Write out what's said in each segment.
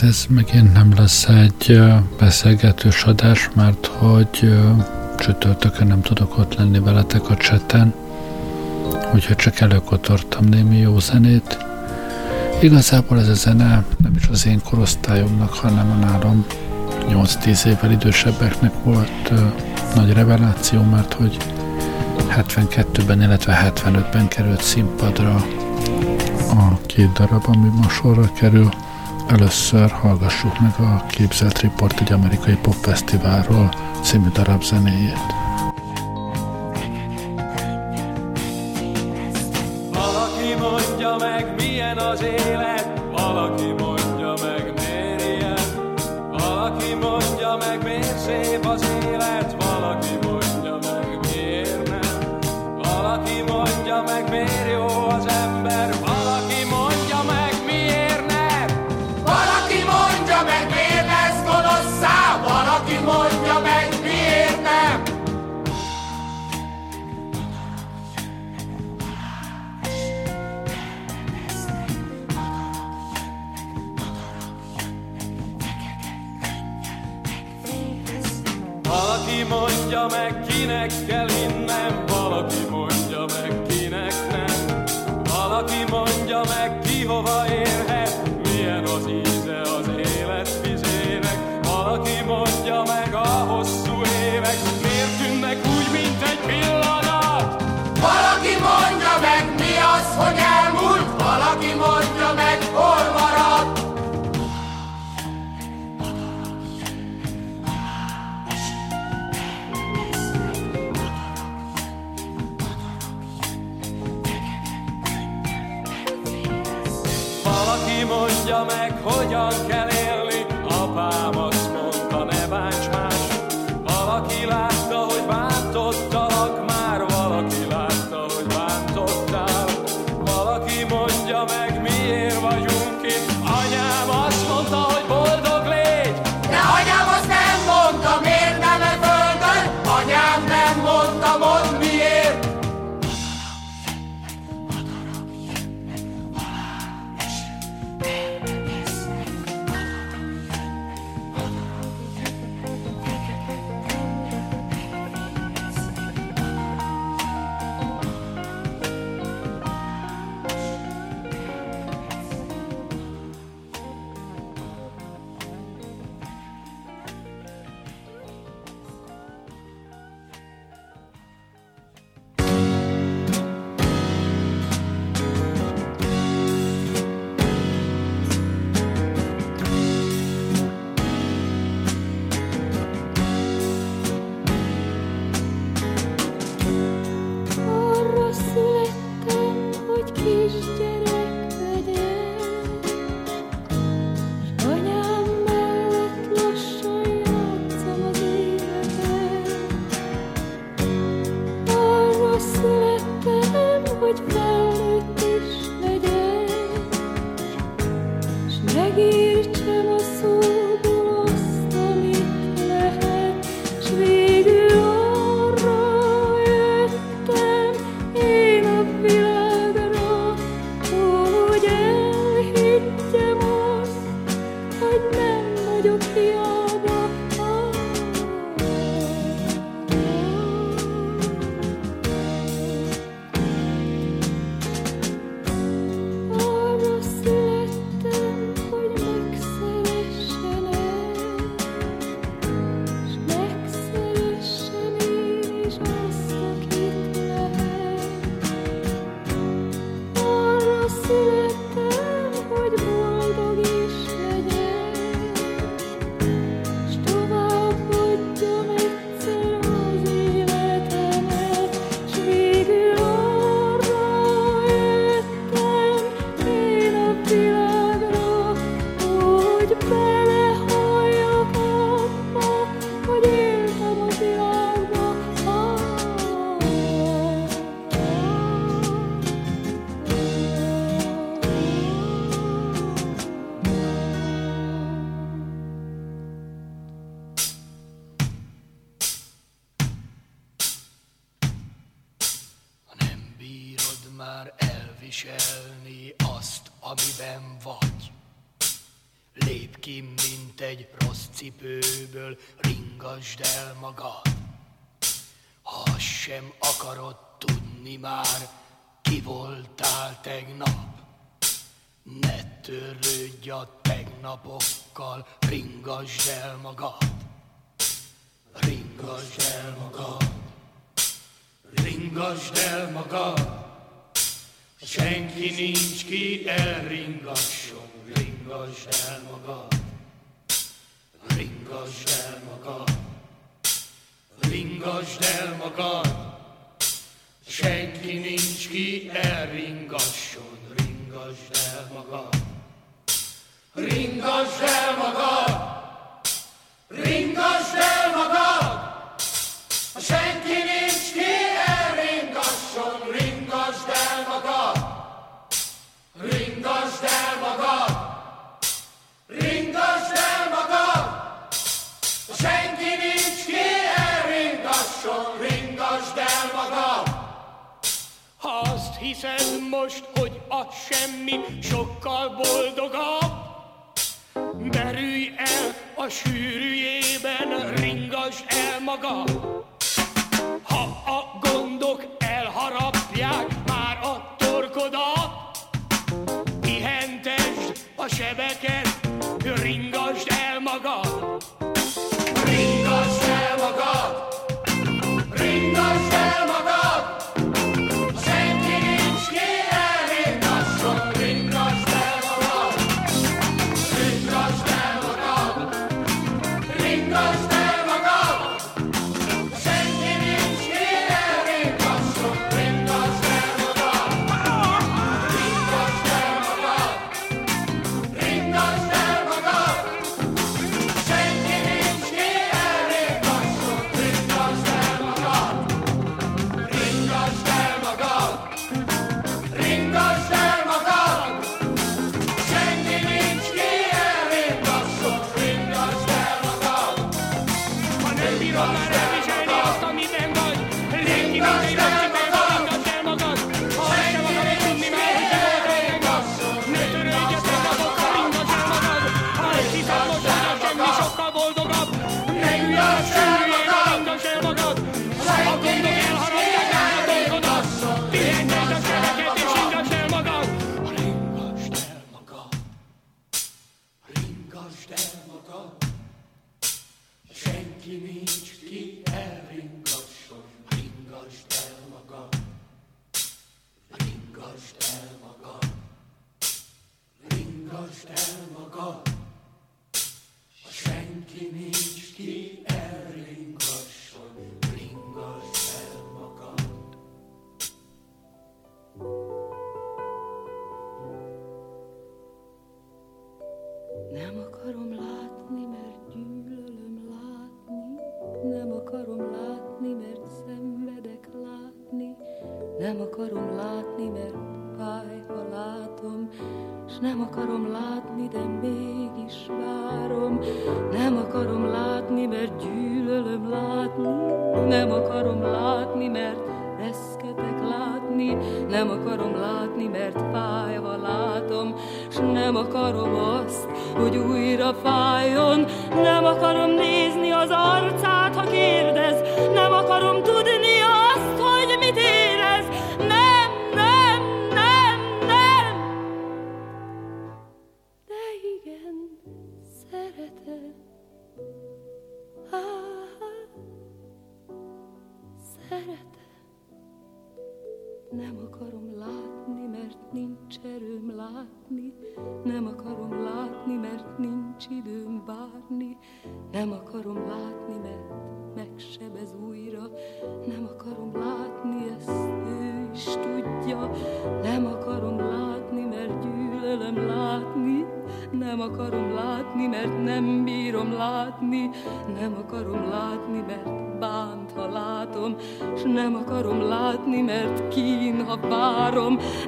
hát ez megint nem lesz egy beszélgetős adás, mert hogy csütörtökön nem tudok ott lenni veletek a cseten, úgyhogy csak előkotortam némi jó zenét. Igazából ez a zene nem is az én korosztályomnak, hanem a nálam 8-10 évvel idősebbeknek volt uh, nagy reveláció, mert hogy 72-ben, illetve 75-ben került színpadra a két darab, ami ma sorra kerül. Először hallgassuk meg a Képzelt Report egy amerikai popfesztiválról című darab zenéjét. you. Ringasd el magad, ringasd el magad, ringasd el magad. Senki nincs ki elringasson, ringasd el magad, ringasd el magad, ringasd el magad. Senki nincs ki elringasson, ringasd el magad, ringasd el magad. Ringasd el magad, ha senki nincs ki elringasson, ringasd el magad, ringasd el magad, ringasd el magad, ha senki nincs ki elringasson, ringasd el magad. Ha azt hiszed most, hogy a semmi sokkal boldogabb, derülj el a sűrűjében ringas el maga. Ha a gondok elharapják már a torkodat, pihentesd a sebeket, ringasd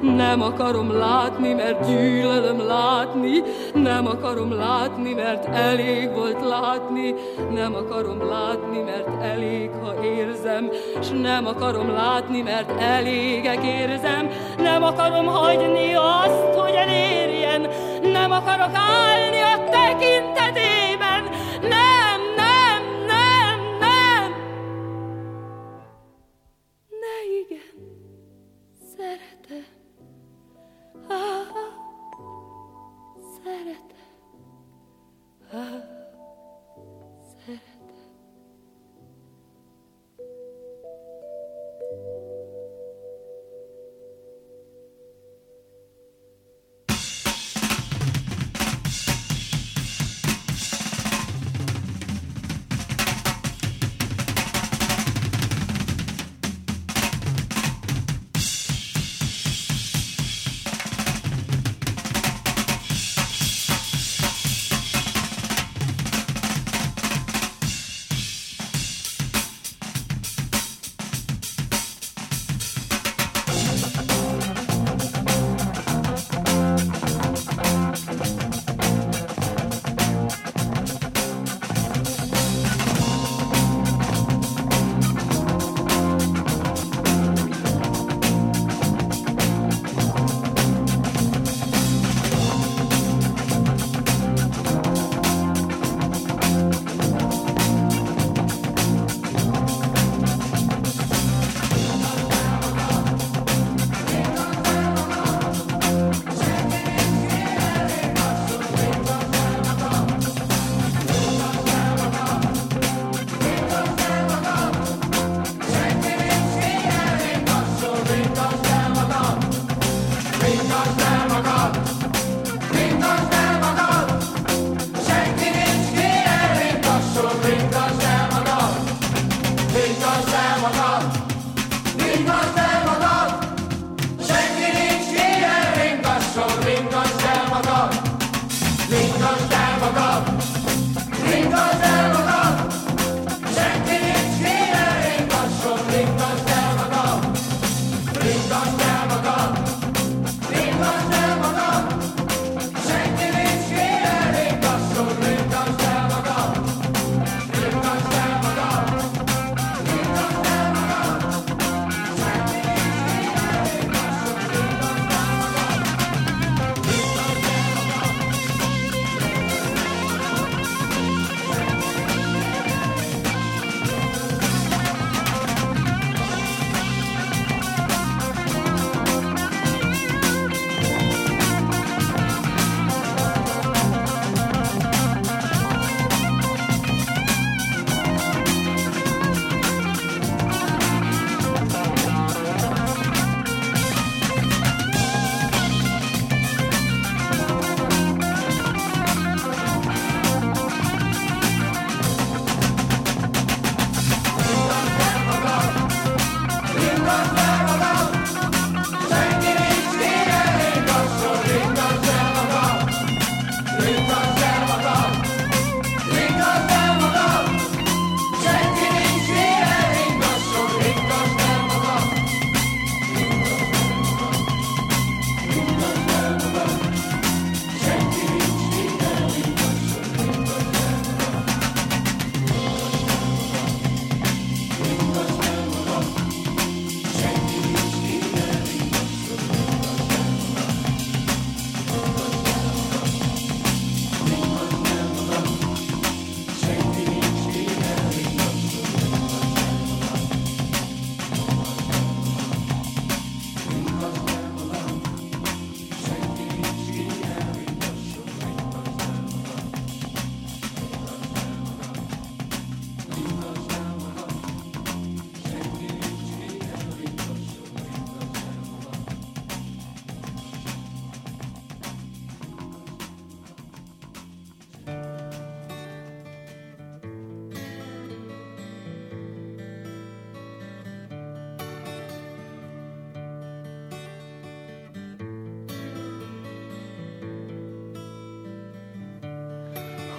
Nem akarom látni, mert gyűlölöm látni, nem akarom látni, mert elég volt látni, nem akarom látni, mert elég, ha érzem, s nem akarom látni, mert elégek érzem, nem akarom hagyni azt, hogy elérjen, nem akarok állni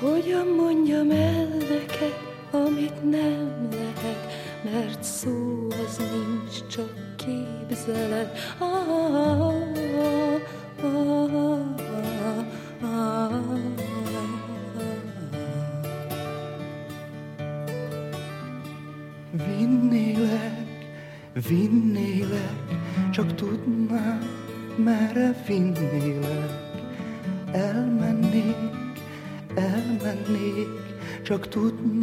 Hogyan mondjam el neked, amit nem lehet, mert szó az nincs, csak képzelet. Ah, ah, ah, ah, ah. Vinnélek, vinnélek, csak tudnám, merre vinnélek, csak tudnám,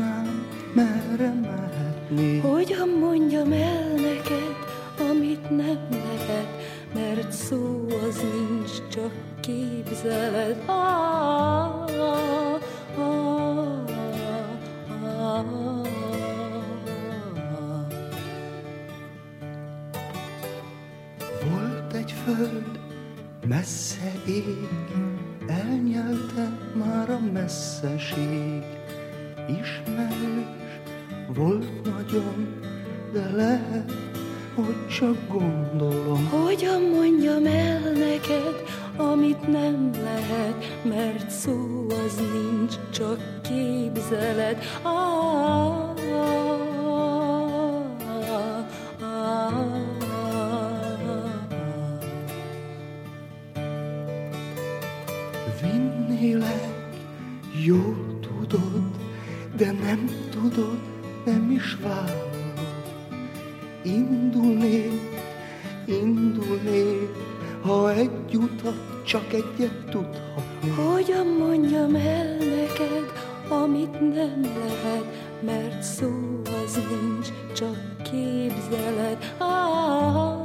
mondjam el neked, amit nem lehet, mert szó az nincs, csak képzeled. Ah,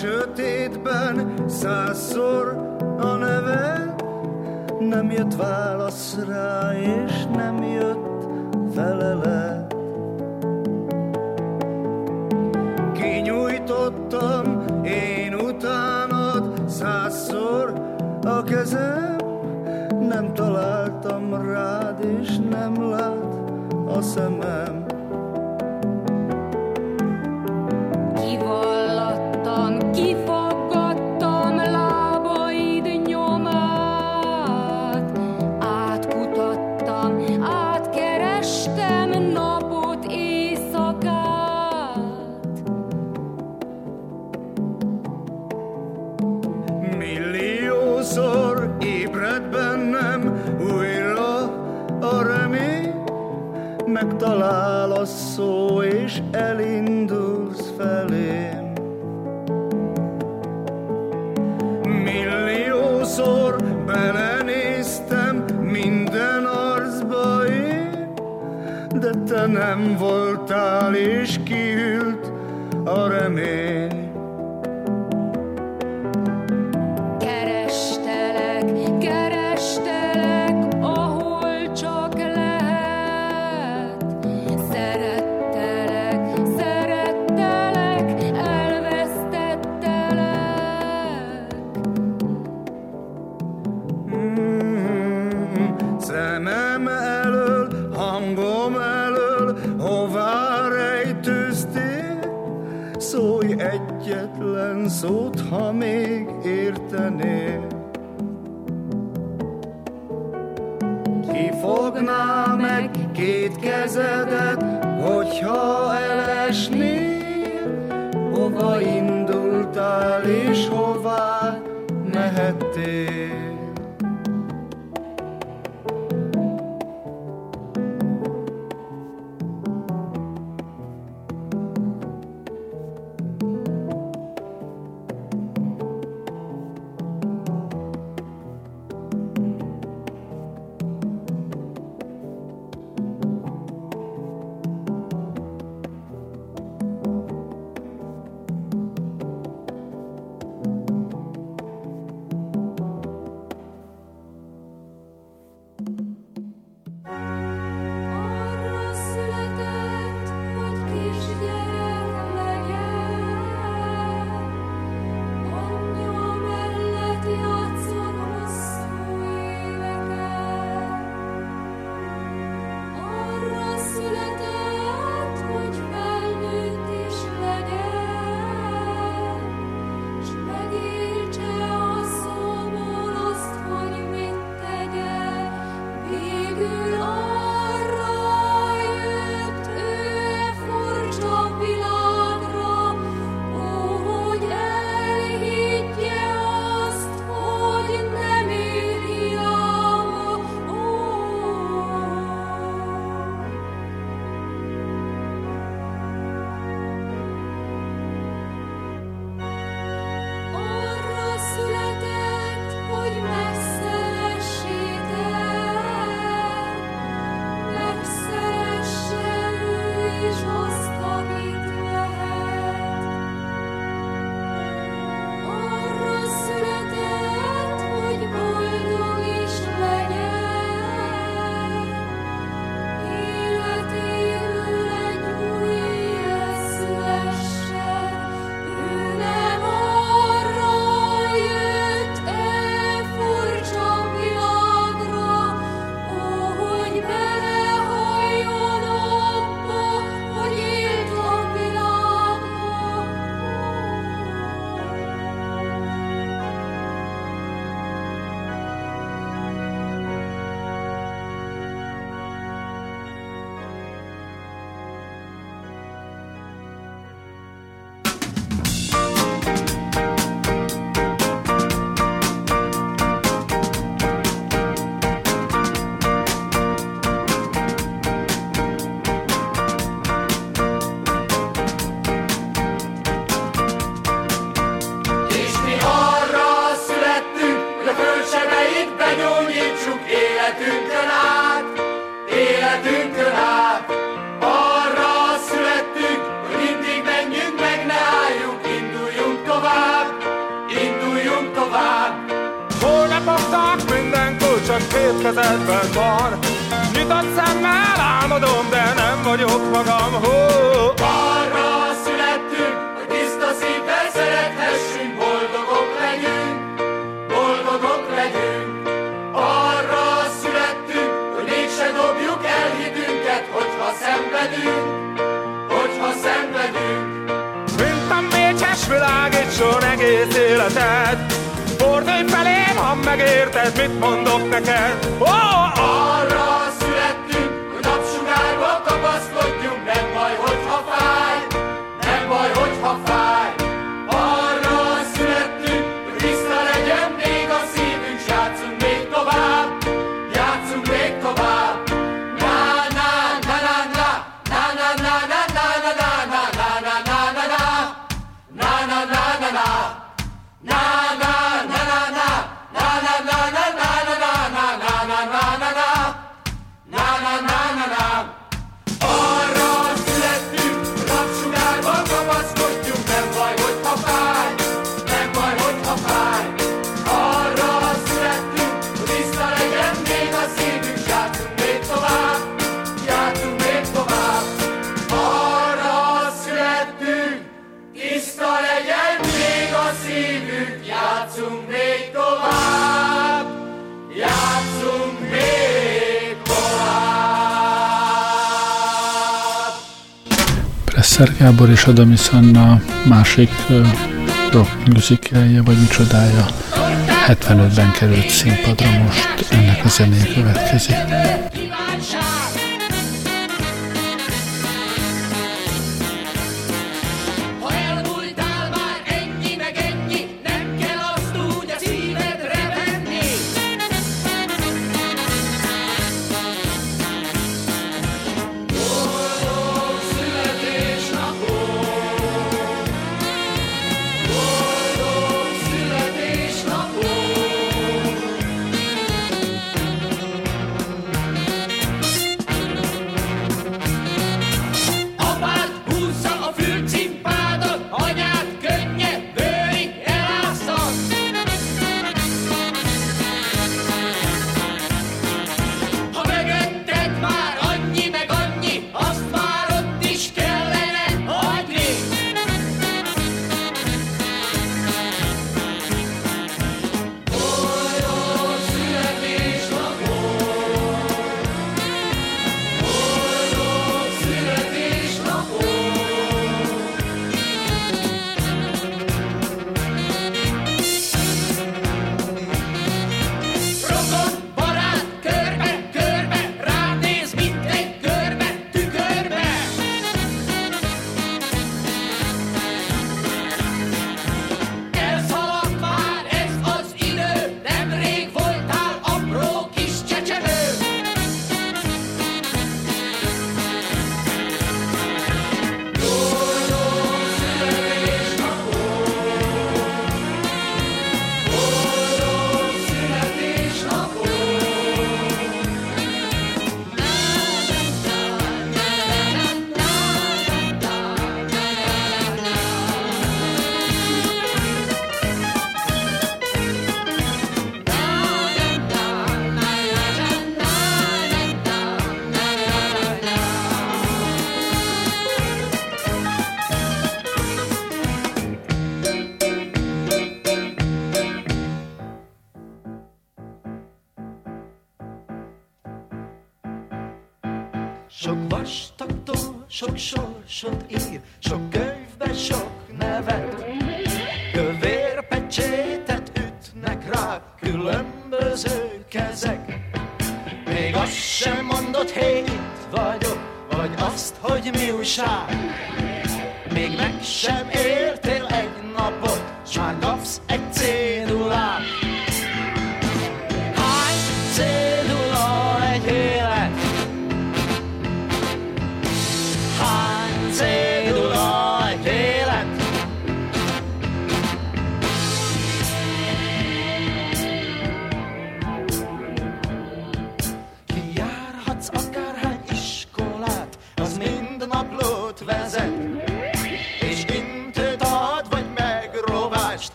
sötétben százszor a neve, nem jött válaszra. Elkapták mindenkor, csak két kezedben van Nyitott szemmel álmodom, de nem vagyok magam. Hó, arra születtünk, hogy tiszta szívvel szerethessünk Boldogok legyünk, boldogok legyünk. Arra születtünk, hogy mégse dobjuk el hitünket Hogyha szenvedünk, hogyha szenvedünk. Mint a mécses világ, itt egész életed Felém, ha megérted, mit mondok neked. Oh, arra! Kászer Gábor és Adamis Anna másik rock musicalje, vagy micsodája 75-ben került színpadra most, ennek a zenéje következik.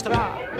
mostrar.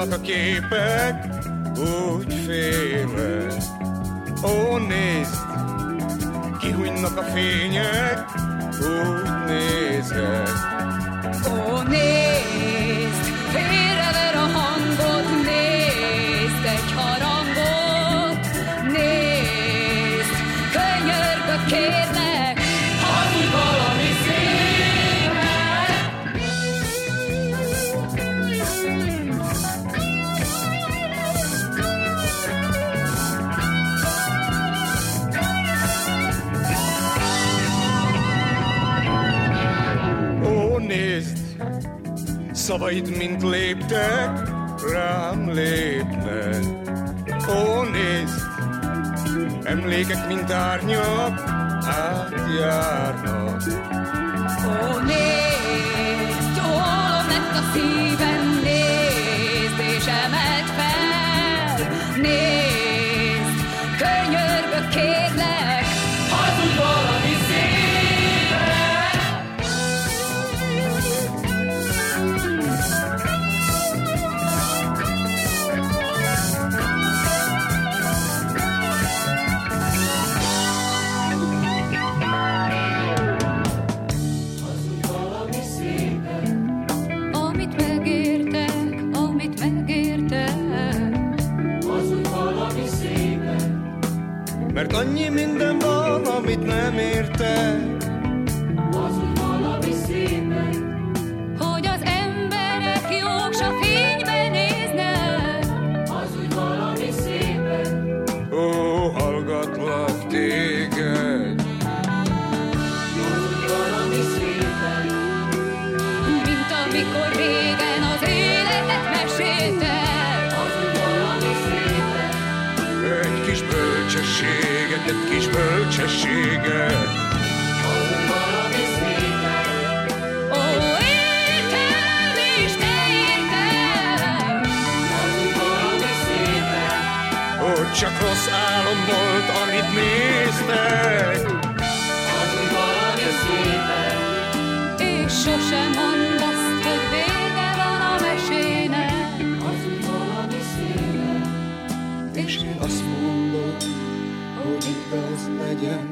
Sodornak a képek, úgy félek. Ó, nézd, kihújnak a fények, úgy nézek. Szavaid, mint léptek, rám lépnek. Ó, nézd, emlékek, mint árnyak, átjárnak. Ó, nézd, ólom lett a szívem, nézd és emeld fel, nézd, Mert annyi minden van, amit nem értek. Amit néztek. És sosem mondd azt, hogy vége van a mesének. És én azt mondom, hogy igaz legyen.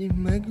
Egy meg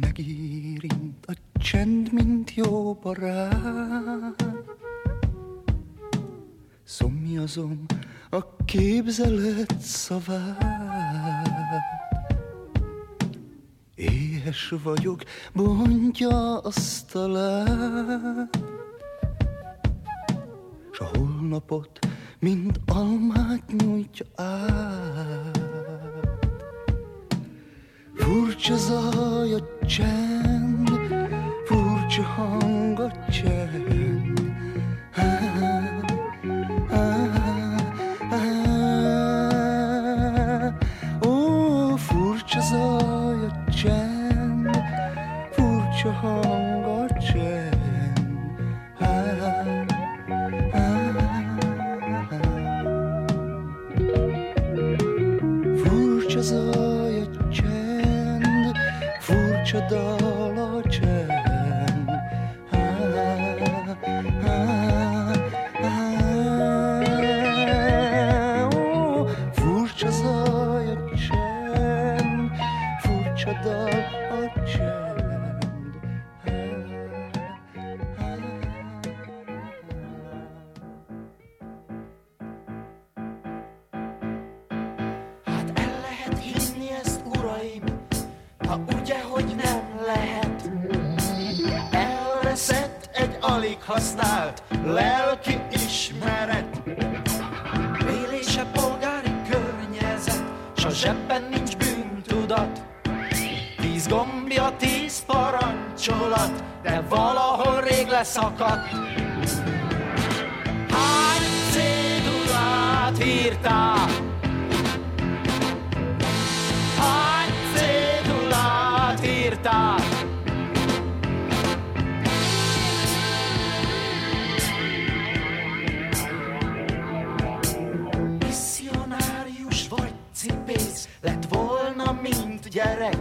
Megérint a csend, mint jó barát. Szomjazom a képzelet szavát. Éhes vagyok, bontja asztalát. S a holnapot, mint almát nyújtja át. Furcsa zaj a csend, furcsa hang a csend. S a zsebben nincs bűntudat. Tíz gombja, tíz parancsolat, de valahol rég leszakadt. Hány cédulát írtál? Gyerek.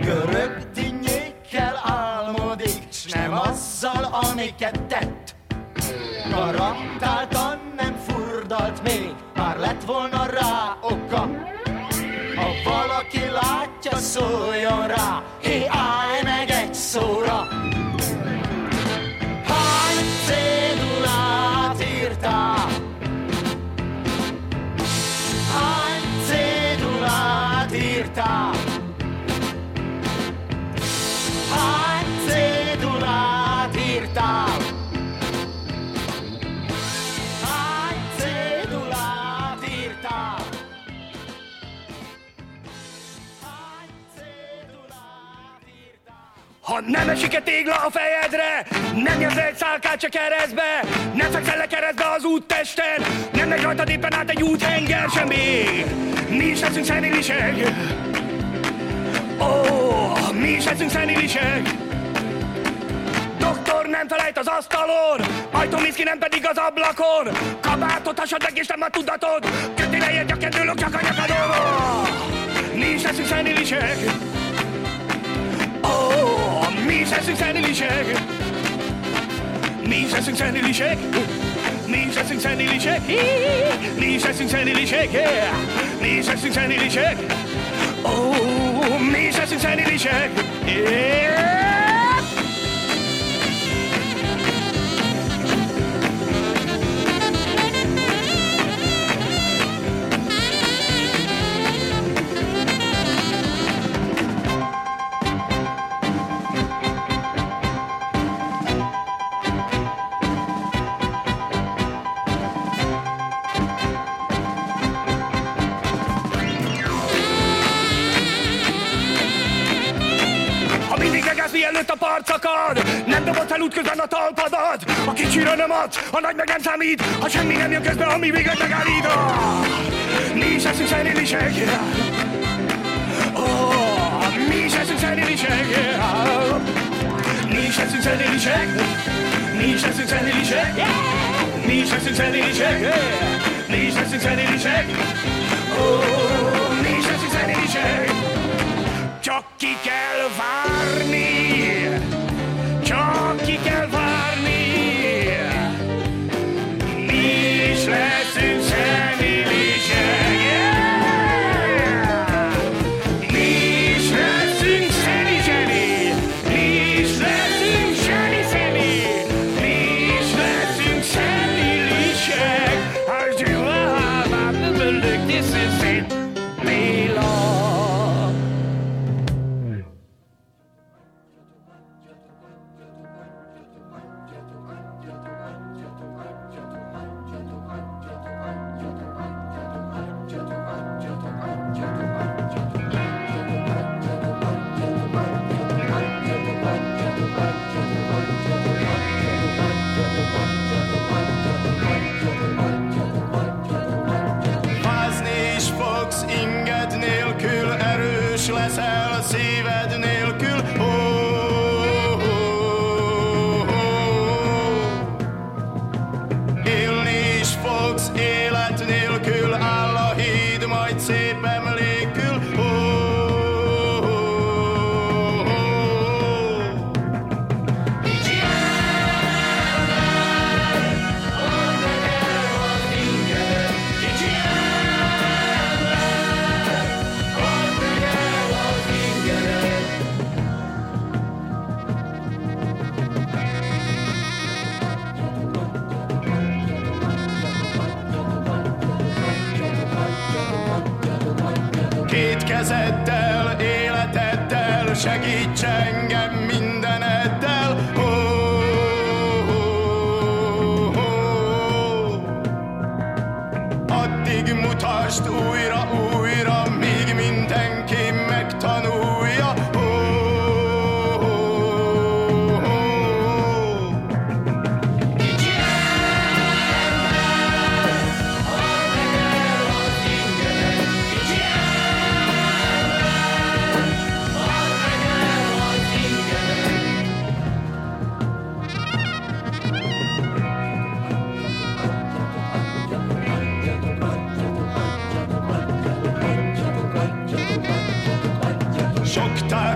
Görög dinnyékkel álmodik, s nem azzal, amiket tett. Garantáltan nem furdalt még, már lett volna rá oka. Ha valaki látja, szóljon rá, hé, állj meg egy szóra. Ha nem esik egy tégla a fejedre, nem nyersz egy szálkát se keresztbe, nem fekszel le keresztbe az úttesten, nem megy rajtad éppen át egy úthenger sem még. Mi is leszünk szenilisek. Ó, oh, mi is leszünk szenilisek. Doktor nem felejt az asztalon, ajtómiszki nem pedig az ablakon. Kabátot hasad meg és nem a tudatod, köti lejjed a kedőlök csak a nyakadon. Mi is leszünk szenilisek. Oh, mi is leszünk szenilisek. Mi is leszünk szenilisek. Mi is leszünk szenilisek. Mi is leszünk szenilisek. yeah. Mi is leszünk szenilisek. Oh, mi is leszünk szenilisek. Yeah. Útközben a talpadat A kicsire nem adsz, a nagy meg nem számít Ha semmi nem jön közbe, ami végleg megállít. Ah, Mi is leszünk szenilisek oh, Mi is leszünk szenilisek Mi is leszünk szenilisek Mi is leszünk szenilisek Mi is leszünk szenilisek Mi is leszünk szenilisek oh,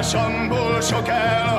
Sok társamból sok elhagyott,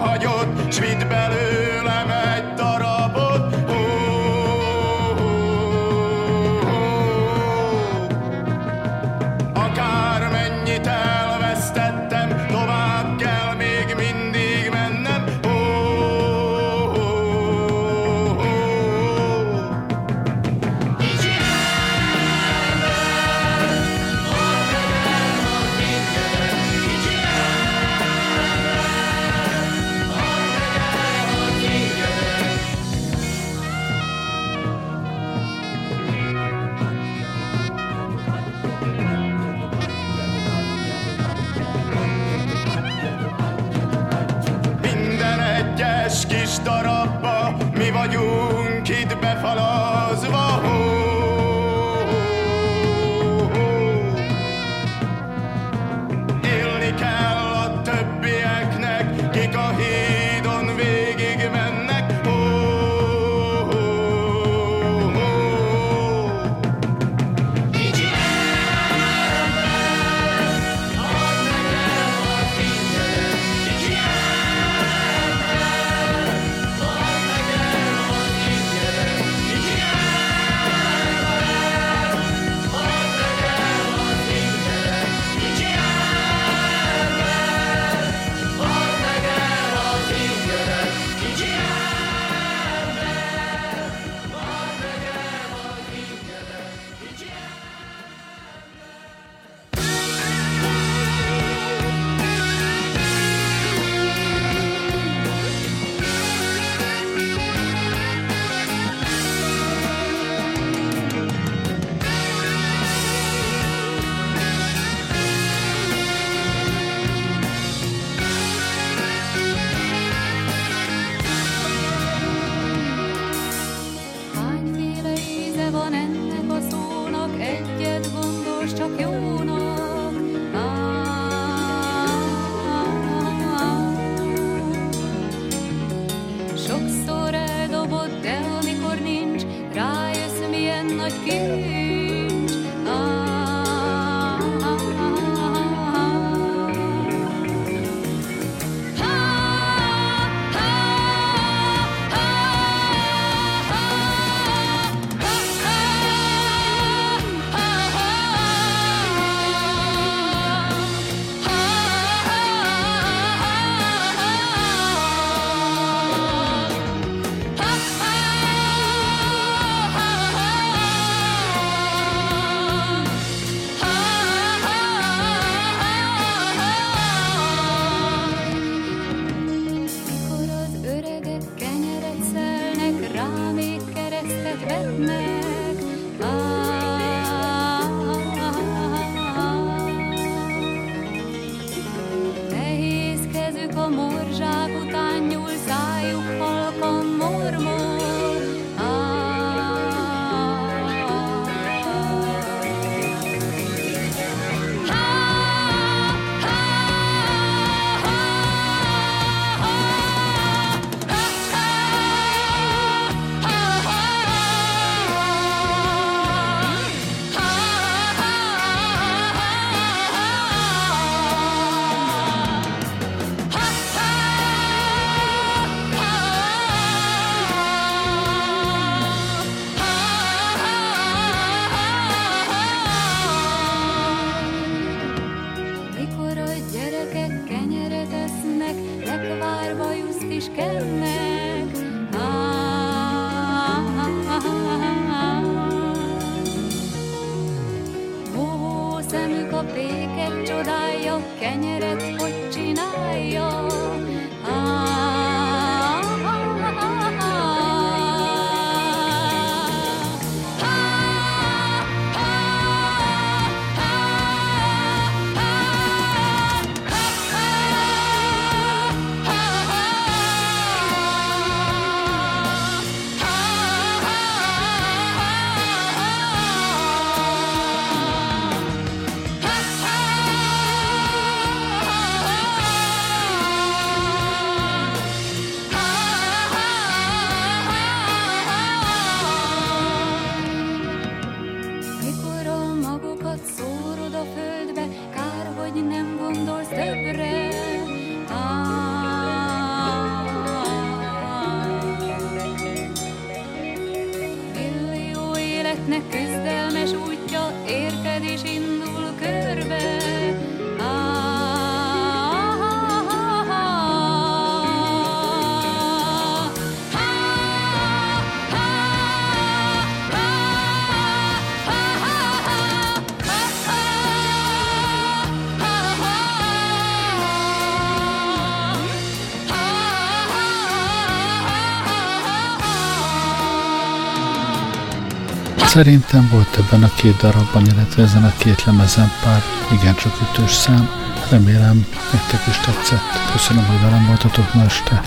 Szerintem volt ebben a két darabban, illetve ezen a két lemezen pár igencsak ütős szám. Remélem nektek is tetszett. Köszönöm, hogy velem voltatok ma este.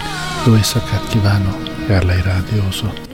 Jó éjszakát kívánok. Gerlei Rádiózott.